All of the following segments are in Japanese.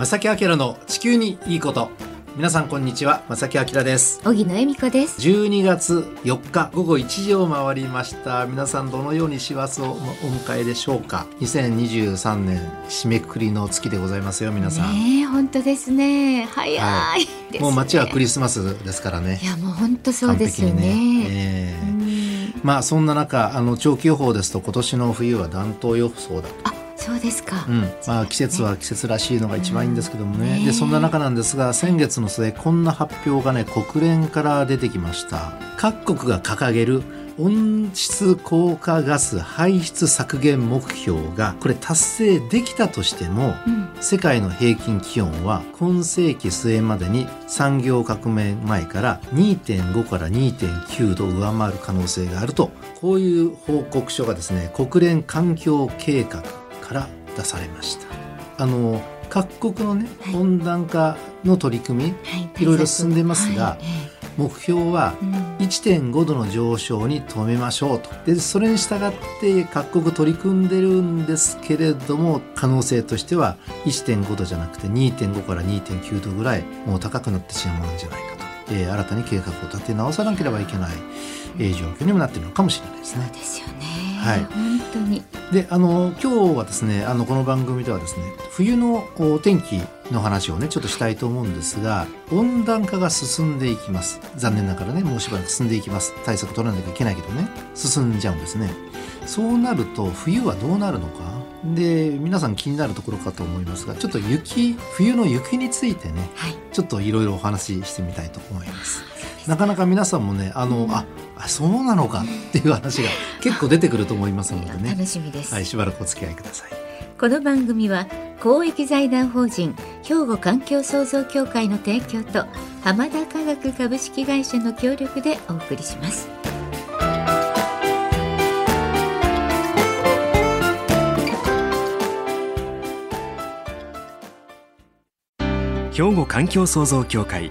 正木明の地球にいいこと。皆さんこんにちは。正木明です。荻野恵美子です。12月4日午後1時を回りました。皆さんどのように師走をお迎えでしょうか。2023年締めくくりの月でございますよ皆さん。ね本当ですね。早い、はい、もう街はクリスマスですからね。いやもう本当そうですよね。ね、えー、まあそんな中あの長期予報ですと今年の冬は暖冬予想だあそうですか、うん、まあ季節は季節らしいのが一番いいんですけどもね。うん、でそんな中なんですが先月の末こんな発表がね国連から出てきました。各国が掲げる温室効果ガス排出削減目標がこれ達成できたとしても、うん、世界の平均気温は今世紀末までに産業革命前から2.5から2.9度上回る可能性があると。こういう報告書がですね国連環境計画から出されました。あの各国のね、はい、温暖化の取り組み、はい、いろいろ進んでますが、はい、目標は1.5度の上昇に止めましょうと。でそれに従って各国取り組んでるんですけれども可能性としては1.5度じゃなくて2.5から2.9度ぐらいもう高くなってしまうんじゃないかと、えー、新たに計画を立て直さなければいけない、えー、状況にもなっているのかもしれないですね。そうですよねはい、本当に。であの今日はですねあのこの番組ではですね冬のお天気の話をねちょっとしたいと思うんですが温暖化が進んでいきます。残念ながらねもうしばらく進んでいきます。対策取らなきゃいけないけどね進んじゃうんですね。そうなると冬はどうなるのか？で皆さん気になるところかと思いますがちょっと雪冬の雪についてね、はい、ちょっといろいろお話ししてみたいと思います。なかなか皆さんもねあの、うん、あそうなのかっていう話が結構出てくると思いますのでね。楽しみです、はい、しばらくお付き合いください。この番組は公益財団法人兵庫環境創造協会の提供と浜田科学株式会社の協力でお送りします。兵庫環境創造協会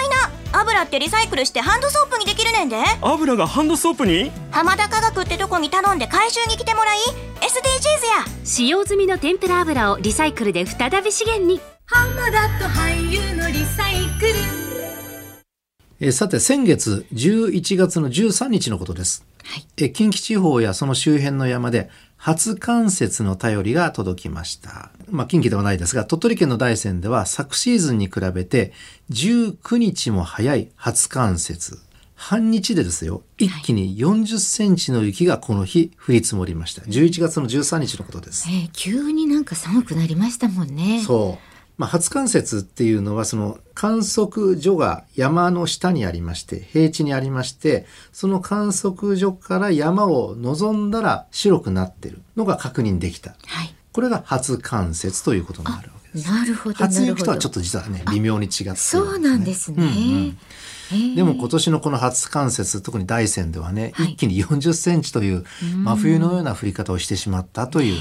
いな油ってリサイクルしてハンドソープにできるねんで。油がハンドソープに？浜田科学ってとこに頼んで回収に来てもらい SDGs や。使用済みの天ぷら油をリサイクルで再び資源に。浜田と俳優のリサイクルえさて先月11月の13日のことです、はい、え近畿地方やその周辺の山で初冠雪の便りが届きました。まあ、近畿ではないですが、鳥取県の大山では昨シーズンに比べて19日も早い初冠雪。半日でですよ、一気に40センチの雪がこの日降り積もりました。11月の13日のことです。えー、急になんか寒くなりましたもんね。そう。まあ、初冠雪っていうのはその観測所が山の下にありまして平地にありましてその観測所から山を望んだら白くなってるのが確認できた、はい、これが初冠雪ということになるわけです。なるほど初雪とはちょっと実はね微妙に違って、ね、そうなんですね。うんうん、でも今年のこの初冠雪特に大山ではね、はい、一気に40センチという真冬のような降り方をしてしまったとい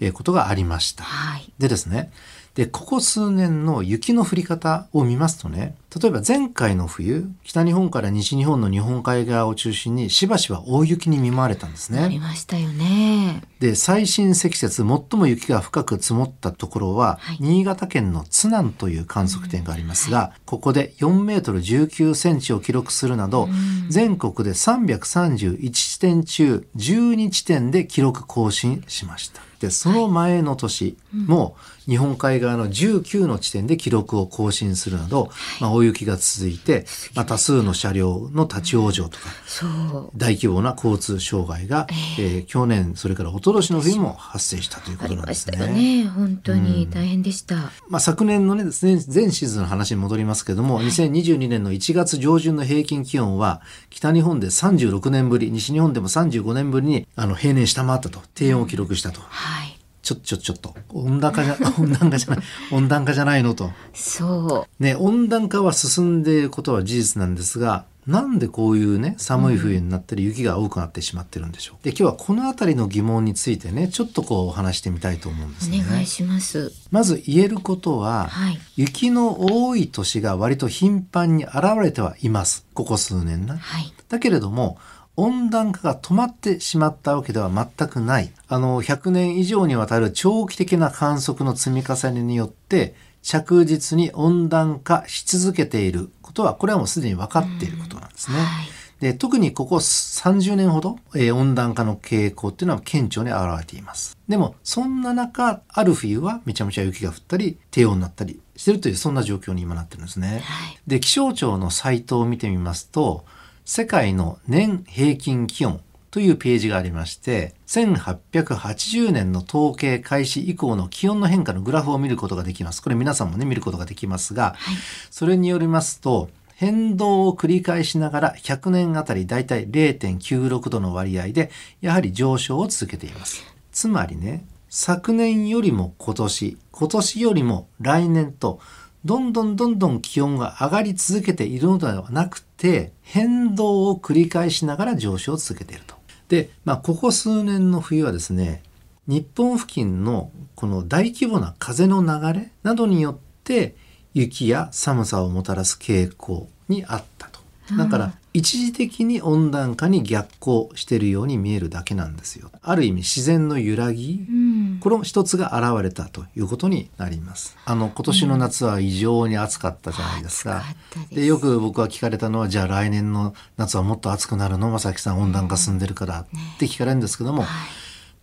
うことがありました。はい、でですねで、ここ数年の雪の降り方を見ますとね、例えば前回の冬、北日本から西日本の日本海側を中心にしばしば大雪に見舞われたんですね。ありましたよね。で、最新積雪、最も雪が深く積もったところは、はい、新潟県の津南という観測点がありますが、うんはい、ここで4メートル19センチを記録するなど、うん、全国で331地点中12地点で記録更新しました。で、その前の年も日本海側の19の地点で記録を更新するなど、まあ、大雪が続いて、まあ、多数の車両の立ち往生とか、大規模な交通障害が、えー、えー、去年、それから一昨年の冬も発生したということなんですね。ね。本当に大変でした。うん、まあ、昨年のね、ですね、前シーズンの話に戻りますけれども、はい、2022年の1月上旬の平均気温は、北日本で36年ぶり、西日本でも35年ぶりに、あの、平年下回ったと、低温を記録したと。はいちょちょちょっと。温暖化じゃ 温暖化じゃない。温暖化じゃないのと。そね温暖化は進んでいることは事実なんですがなんでこういうね寒い冬になったり雪が多くなってしまってるんでしょう。で今日はこの辺りの疑問についてねちょっとこうお話してみたいと思うんですね。うお願いします。まず言えることは、はい。雪の多い年が割と頻繁に現れてはいます。ここ数年な。はい。だけれども温暖化が止まってしまったわけでは全くない。あの、100年以上にわたる長期的な観測の積み重ねによって、着実に温暖化し続けていることは、これはもうすでに分かっていることなんですね。はいで特にここ30年ほど、えー温暖化の傾向っていうのは顕著に現れています。でも、そんな中、ある冬はめちゃめちゃ雪が降ったり、低温になったりしてるという、そんな状況に今なってるんですね。はいで、気象庁のサイトを見てみますと、世界の年平均気温というページがありまして、1880年の統計開始以降の気温の変化のグラフを見ることができます。これ皆さんもね、見ることができますが、はいそれによりますと、変動を繰り返しながら100年あたりだいたい0.96度の割合で、やはり上昇を続けています。つまりね、昨年よりも今年、今年よりも来年と、どんどんどんどん気温が上がり続けているのではなくて、変動を繰り返しながら上昇を続けていると。で、まあ、ここ数年の冬はですね、日本付近のこの大規模な風の流れなどによって雪や寒さをもたらす傾向にあったと。だから一時的に温暖化に逆行しているように見えるだけなんですよ。ある意味自然の揺らぎうんこの一つが現れたということになります。あの今年の夏は異常に暑かったじゃないですか。暑かったでよく僕は聞かれたのはじゃあ来年の夏はもっと暑くなるの？正木さん温暖化進んでるからって聞かれるんですけども、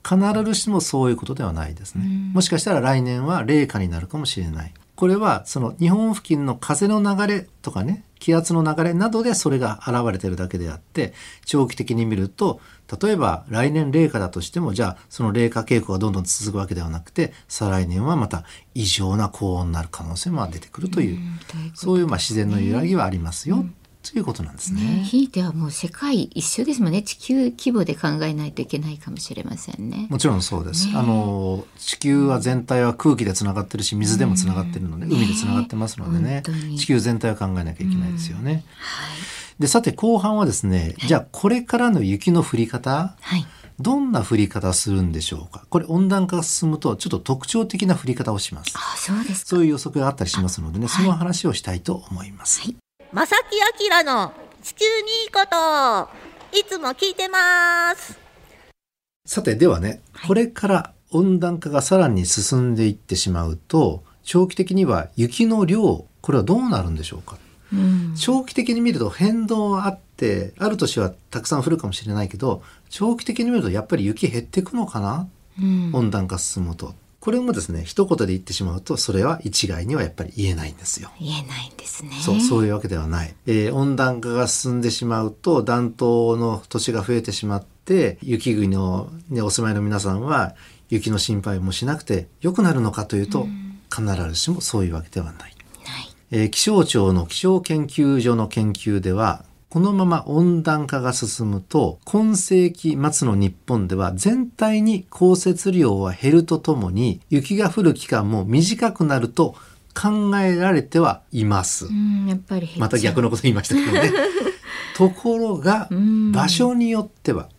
必ずしもそういうことではないですね。もしかしたら来年は冷夏になるかもしれない。これはその日本付近の風の流れとかね気圧の流れなどでそれが現れてるだけであって長期的に見ると例えば来年冷夏だとしてもじゃあその冷夏傾向がどんどん続くわけではなくて再来年はまた異常な高温になる可能性も出てくるという、うそういうまあ自然の揺らぎはありますよ、ということなんですね。ね、ひいてはもう世界一緒ですもんね地球規模で考えないといけないかもしれませんね。もちろんそうです。あの地球は全体は空気でつながってるし水でもつながってるので、海でつながってますのでね地球全体を考えなきゃいけないですよね。でさて後半はですねじゃあこれからの雪の降り方はいどんな降り方するんでしょうか？これ温暖化が進むとちょっと特徴的な降り方をします。あそうですかそういう予測があったりしますのでね、その話をしたいと思います。まさきあきらの地球にいいこと。いつも聞いてます。さてではね、これから温暖化がさらに進んでいってしまうと長期的には雪の量これはどうなるんでしょうか？うん。長期的に見ると変動はあってある年はたくさん降るかもしれないけど長期的に見るとやっぱり雪減っていくのかな、うん。温暖化進むとこれもですね一言で言ってしまうとそれは一概にはやっぱり言えないんですよ。言えないんですね。そう、そういうわけではない。えー温暖化が進んでしまうと、暖冬の年が増えてしまって、雪国の、ね、お住まいの皆さんは、雪の心配もしなくて良くなるのかというと、必ずしもそういうわけではない。ないえー気象庁の気象研究所の研究では、このまま温暖化が進むと、今世紀末の日本では全体に降雪量は減るとともに、雪が降る期間も短くなると考えられてはいます。うんやっぱりまた逆のこと言いましたけどね。ところが、ん場所によっては、うん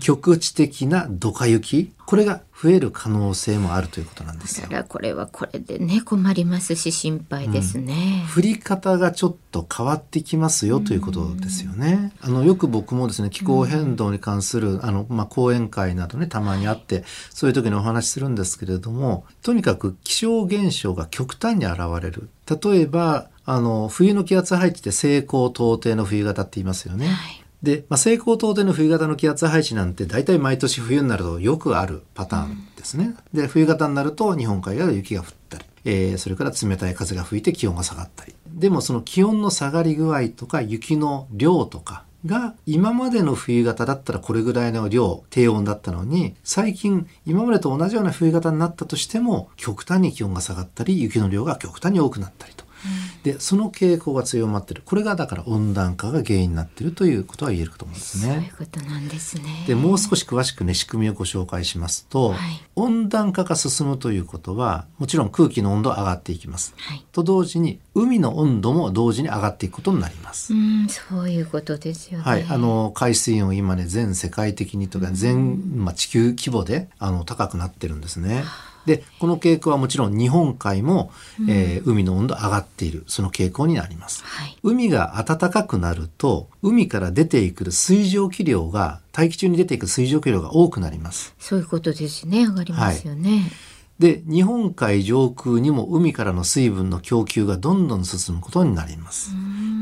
局地的なドカ雪、これが増える可能性もあるということなんですよだか。らこれはこれでね困りますし心配ですね。降り方がちょっと変わってきますよということですよね。あの、よく僕もですね、気候変動に関する、あの、まあ、講演会などね、たまにあって、そういう時にお話しするんですけれども、とにかく気象現象が極端に現れる。例えば、あの、冬の気圧配置って西高東低の冬型って言いますよね。はいで、まあ、西高東低の冬型の気圧配置なんて大体毎年冬になるとよくあるパターンですね。で、冬型になると日本海側で雪が降ったり、えーそれから冷たい風が吹いて気温が下がったり。でもその気温の下がり具合とか雪の量とかが今までの冬型だったらこれぐらいの量、低温だったのに、最近今までと同じような冬型になったとしても極端に気温が下がったり雪の量が極端に多くなったりと。でその傾向が強まってるこれがだから温暖化が原因になってるということは言えると思うんですそういうね。ことなんですね。でもう少し詳しくね仕組みをご紹介しますと、はい温暖化が進むということはもちろん空気の温度は上がっていきます。はい。と同時に海の温度も同時に上がっていくことになります。うん、そういうことですよね。はい、あの海水温今ね全世界的にとか全、まあ、地球規模であの高くなってるんですね。でこの傾向はもちろん日本海も、えー海の温度上がっているその傾向になります。はい。海が暖かくなると海から出ていく水蒸気量が大気中に出ていく水蒸気量が多くなります。そういうことですね。上がりますよね。で日本海上空にも海からの水分の供給がどんどん進むことになります。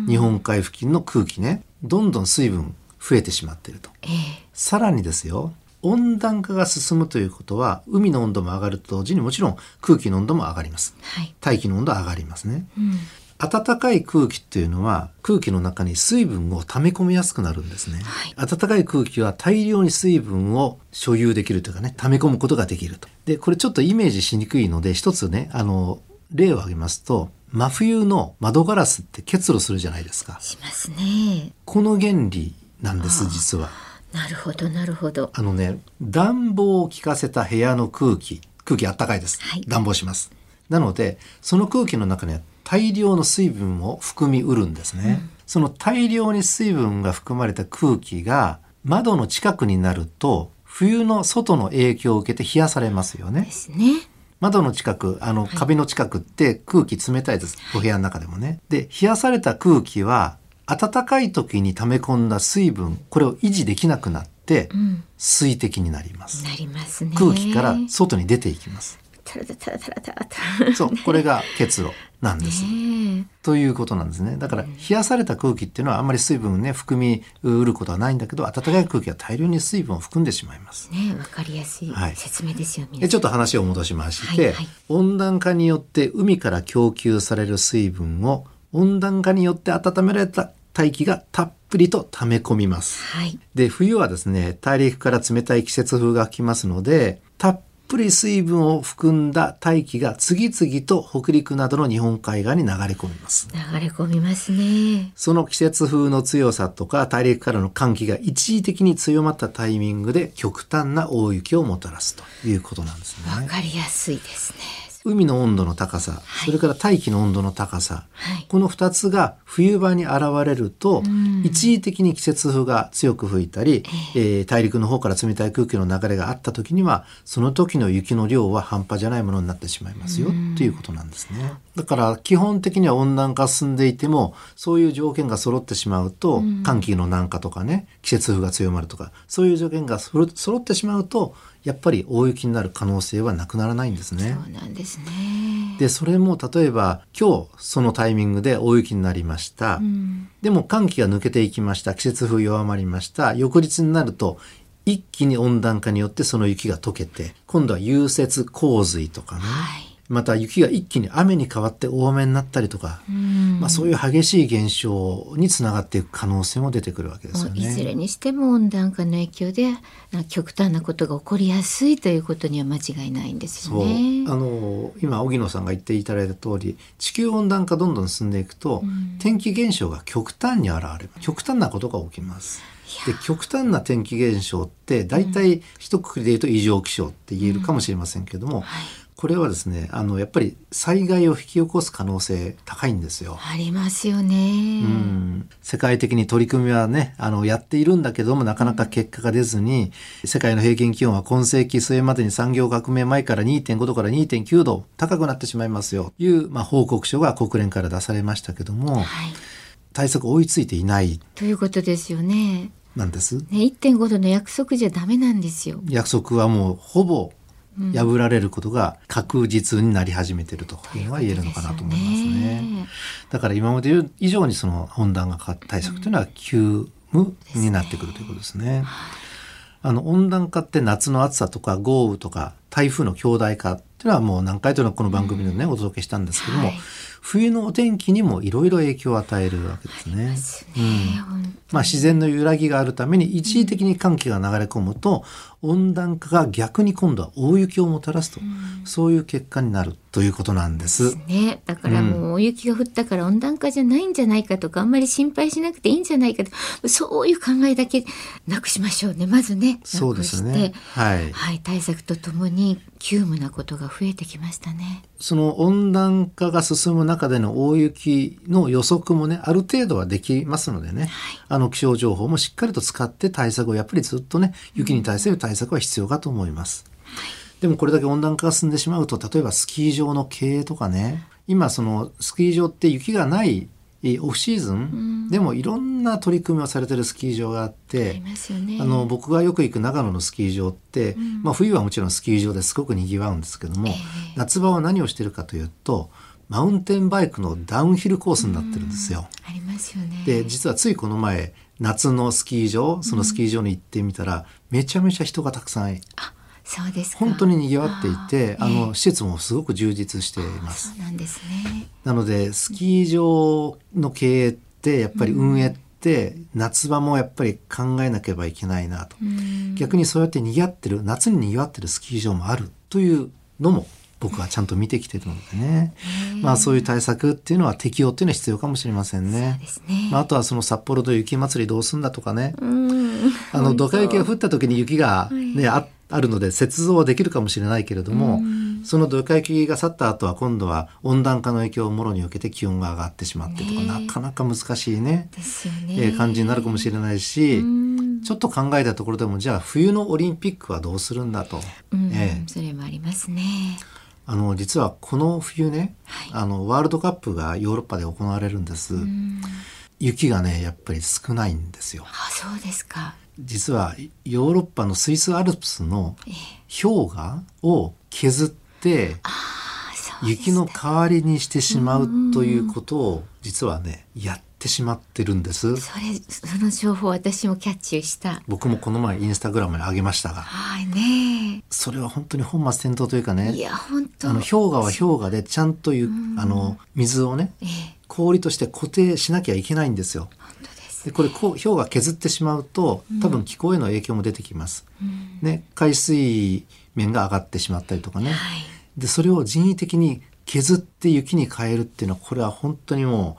日本海付近の空気ねどんどん水分増えてしまっていると。ええさらにですよ温暖化が進むということは海の温度も上がると同時にもちろん空気の温度も上がります。はい。大気の温度は上がりますね。うん。暖かい空気っていうのは空気の中に水分を溜め込みやすくなるんですね、はい。暖かい空気は大量に水分を所有できるというかね溜め込むことができると。でこれちょっとイメージしにくいので一つねあの例を挙げますと真冬の窓ガラスって結露するじゃないですか。しますね。この原理なんです実はなるほど、なるほど。あのね、暖房を効かせた部屋の空気、空気あったかいです。はい暖房します。なので、その空気の中には大量の水分を含みうるんですね。その大量に水分が含まれた空気が窓の近くになると、冬の外の影響を受けて冷やされますよねで。すね。窓の近く、あの壁の近くって空気冷たいです。お部屋の中でもね。で、冷やされた空気は暖かい時に溜め込んだ水分、これを維持できなくなってうん。水滴になります。なりますね。空気から外に出ていきます。タラタラタラタラタラ。そう、これが結露なんです。ねということなんですね。だから冷やされた空気っていうのはあんまり水分をね含みうることはないんだけど、暖かい空気は大量に水分を含んでしまいます。え。ねえ、わかりやすいはい説明ですよ。皆でちょっと話を戻しまして、はいはい温暖化によって海から供給される水分を温暖化によって温められた大気がたっぷりと溜め込みます。はい。で冬はですね大陸から冷たい季節風が吹きますのでたっぷり水分を含んだ大気が次々と北陸などの日本海側に流れ込みます。流れ込みますね。その季節風の強さとか大陸からの寒気が一時的に強まったタイミングで極端な大雪をもたらすということなんですね。わかりやすいですね。海の温度の高さ、それから大気の温度の高さ、はい。この2つが冬場に現れると、ん。一時的に季節風が強く吹いたり、えー大陸の方から冷たい空気の流れがあった時にはその時の雪の量は半端じゃないものになってしまいますよっていうことなんですね。だから基本的には温暖化進んでいてもそういう条件が揃ってしまうと、寒気の南下とかね季節風が強まるとかそういう条件が揃揃ってしまうとやっぱり大雪になる可能性はなくならないんですね。そうなんですね。でそれも例えば今日そのタイミングで大雪になりました、うん。でも寒気が抜けていきました季節風弱まりました翌日になると一気に温暖化によってその雪が溶けて今度は融雪洪水とかね、はい。また雪が一気に雨に変わって大雨になったりとか、うん。まあ、そういう激しい現象につながっていく可能性も出てくるわけですよもういずれね。にしても温暖化の影響でな極端なことが起こりやすいということには間違いないんですよね。あの今荻野さんが言っていただいた通り地球温暖化どんどん進んでいくと、天気現象が極端に現れる極端なことが起きます。で極端な天気現象って大体一括りで言うと異常気象って言えるかもしれませんけども、これはですねあのやっぱり災害を引き起こす可能性高いんですよ。ありますよね。うん世界的に取り組みはねあのやっているんだけどもなかなか結果が出ずに世界の平均気温は今世紀末までに産業革命前から2.5度から2.9度高くなってしまいますよという、まあ、報告書が国連から出されましたけどもはい。対策追いついていないということですよね。なんです。ね、1.5度の約束じゃダメなんですよ。約束はもうほぼ破られることが確実になり始めているというのは言えるのかなと思いますね。だから今まで以上にその温暖化対策というのは急務になってくるということですね。あの温暖化って夏の暑さとか豪雨とか台風の強大化っていうのはもう何回というのはこの番組でね、お届けしたんですけども、はい。冬のお天気にもいろいろ影響を与えるわけですね。ですね、本当まあ、自然の揺らぎがあるために一時的に寒気が流れ込むと温暖化が逆に今度は大雪をもたらすと、そういう結果になるということなんです。ね、だからもう大雪が降ったから温暖化じゃないんじゃないかとか、あんまり心配しなくていいんじゃないかとそういう考えだけなくしましょうねまずねそうですね。はい。はい、対策とともに急務なことが増えてきましたね。その温暖化が進む中での大雪の予測もね、ある程度はできますのでね、あの気象情報もしっかりと使って対策をやっぱりずっとね、雪に対する対策は必要かと思います。でもこれだけ温暖化が進んでしまうと、例えばスキー場の経営とかね、今そのスキー場って雪がないえオフシーズンでもいろんな取り組みをされてるスキー場があって、ね。あの僕がよく行く長野のスキー場って、まあ、冬はもちろんスキー場ですごくにぎわうんですけども、夏場は何をしてるかというとマウンテンバイクのダウンヒルコースになってるんですよ。ありますよね。で実はついこの前夏のスキー場そのスキー場に行ってみたら、めちゃめちゃ人がたくさんそうですか。本当ににぎわっていてあの施設もすごく充実していますそ。うなんですね。なのでスキー場の経営ってやっぱり運営って夏場もやっぱり考えなければいけないなと。逆にそうやって賑わってる夏に賑わってるスキー場もあるというのも僕はちゃんと見てきてるのでね、まあそういう対策っていうのは適用っていうのは必要かもしれませんね。ね。まあ、あとはその札幌の雪まつりどうすんだとかね、うん。あのドカ雪が降った時に雪がね、ああるので雪像はできるかもしれないけれども、そのドカ雪が去った後は今度は温暖化の影響をもろに受けて気温が上がってしまってとか、ねなかなか難しいね、ね。えー感じになるかもしれないし、ちょっと考えたところでもじゃあ冬のオリンピックはどうするんだと、うん、ええ。それもありますね。あの実はこの冬ね、あのワールドカップがヨーロッパで行われるんです、雪がねやっぱり少ないんですよ。あ、そうですか。実はヨーロッパのスイスアルプスの氷河を削ってあ、そうです雪の代わりにしてしまうということを実はねやってしまってるんですそれ、その情報私もキャッチした。僕もこの前インスタグラムに上げましたがはいね。それは本当に本末転倒というかいねや、本当。あの氷河は氷河でちゃんとゆあの水をねええ、氷として固定しなきゃいけないんですよ。本当でこれこう氷河削ってしまうと多分気候への影響も出てきます。ね、海水面が上がってしまったりとかね。はい。でそれを人為的に削って雪に変えるっていうのはこれは本当にも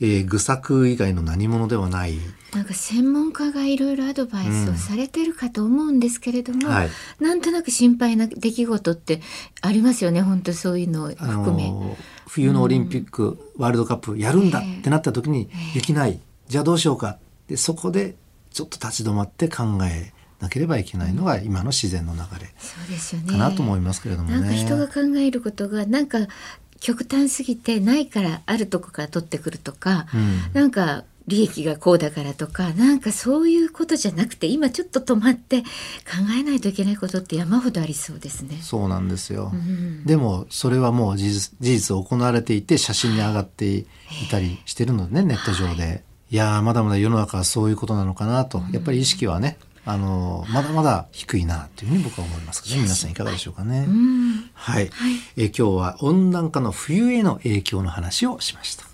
う、えー愚策以外の何者ではない。なんか専門家がいろいろアドバイスをされてるかと思うんですけれども、はい。なんとなく心配な出来事ってありますよね。本当そういうのをあ含め。の冬のオリンピック、ワールドカップやるんだってなった時に雪ない。じゃあどうしようか。でそこでちょっと立ち止まって考えなければいけないのが今の自然の流れ。かなと思いますけれどもね。なんか人が考えることがなんか極端すぎてないからあるとこから取ってくるとか、うんなんか利益がこうだからとかなんかそういうことじゃなくて今ちょっと止まって考えないといけないことって山ほどありそうですね。そうなんですよ。んでもそれはもう事実事実行われていて写真に上がっていたりしてるのでね、ネット上で。いやーまだまだ世の中はそういうことなのかなと、やっぱり意識はねあのまだまだ低いなというふうに僕は思いますけどね。皆さんいかがでしょうかね。うん。はい、えー今日は温暖化の冬への影響の話をしました。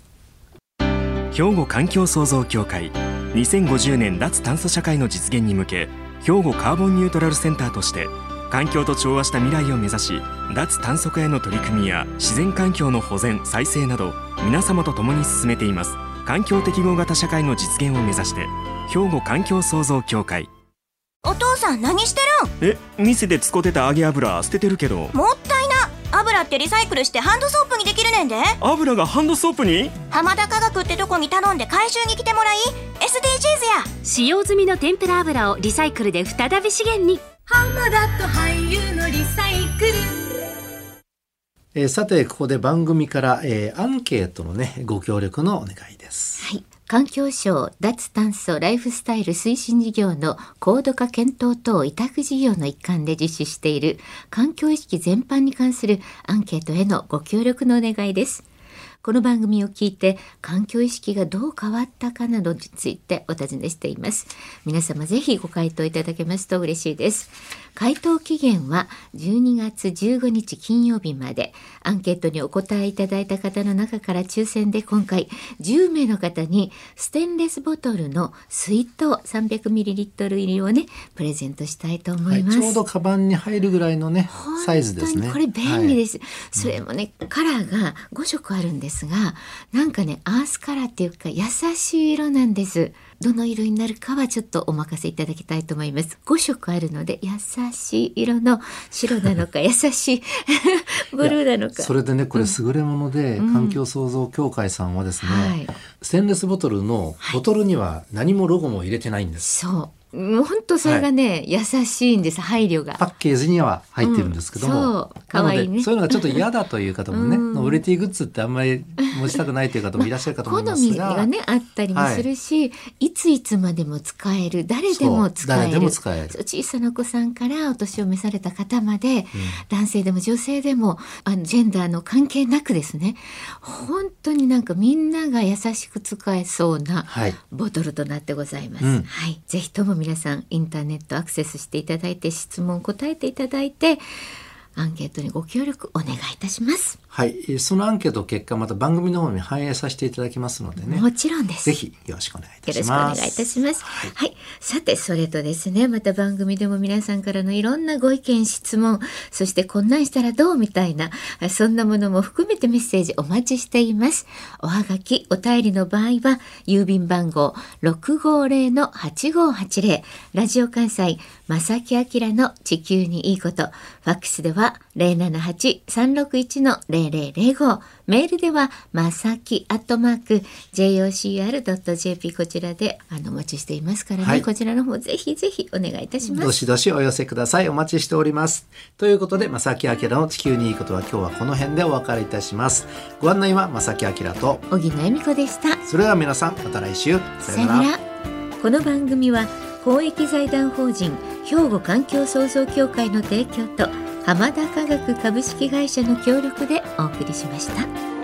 兵庫環境創造協会2050年脱炭素社会の実現に向け兵庫カーボンニュートラルセンターとして環境と調和した未来を目指し脱炭素化への取り組みや自然環境の保全再生など皆様と共に進めています。環境適合型社会の実現を目指して兵庫環境創造協会お父さん何してるん？え店で使ってた揚げ油捨ててるけど。もったいな。油ってリサイクルしてハンドソープにできるねんで。油がハンドソープに？浜田科学ってとこに頼んで回収に来てもらい。SDGs や。使用済みの天ぷら油をリサイクルで再び資源に。浜田と俳優のリサイクル。えーさてここで番組から、えーアンケートのねご協力のお願いです。はい。環境省脱炭素ライフスタイル推進事業の高度化検討等委託事業の一環で実施している環境意識全般に関するアンケートへのご協力のお願いです。この番組を聞いて環境意識がどう変わったかなどについてお尋ねしています皆様ぜひご回答いただけますと嬉しいです回答期限は12月15日金曜日まで。アンケートにお答えいただいた方の中から抽選で今回10名の方にステンレスボトルの水筒 300ml 入りをねプレゼントしたいと思います、はい、ちょうどカバンに入るぐらいのねサイズですね。これ便利です、はい、それもねカラーが5色あるんですがなんかねアースカラーっていうか優しい色なんですどの色になるかはちょっとお任せいただきたいと思います。5色あるので優しい色の白なのか 優しい ブルーなのか。それでねこれ優れもので、うん、環境創造協会さんはですね、はい、ステンレスボトルのボトルには何もロゴも入れてないんです、はい、そう本当それがね、はい、優しいんです配慮が。パッケージには入ってるんですけども、うん、そう可愛いね。そういうのがちょっと嫌だという方もね、うん、ノベルティグッズってあんまり持ちたくないという方もいらっしゃるかと思いますが、まあ、好みがねあったりもするし、はい、いついつまでも使える誰でも使える。小さなお子さんからお年を召された方まで、うん、男性でも女性でもあのジェンダーの関係なくですね本当になんかみんなが優しく使えそうなボトルとなってございます。はい、はい、ぜひとも皆皆さんインターネットアクセスしていただいて質問答えていただいてアンケートにご協力お願いいたします。はい、そのアンケート結果また番組の方に反映させていただきますのでね。もちろんです。ぜひよろしくお願いいたします。よろしくお願いいたします。はい、はい、さてそれとですね、また番組でも皆さんからのいろんなご意見質問、そしてこんなんしたらどうみたいなそんなものも含めてメッセージお待ちしています。おはがきお便りの場合は郵便番号六五零の八五八零ラジオ関西正木明の地球にいいこと。ファックスでは0005。メールでは、まさきアットマーク jocr.jp こちらであのお待ちしていますからね、はい、こちらの方ぜひぜひお願いいたします。どしどしお寄せください。お待ちしております。ということで、まさきあきらの地球にいいことは今日はこの辺でお別れいたします。ご案内はまさきあきらと小木恵美子でした。それでは皆さん、また来週。さよなら。この番組は公益財団法人兵庫環境創造協会の提供と浜田科学株式会社の協力でお送りしました。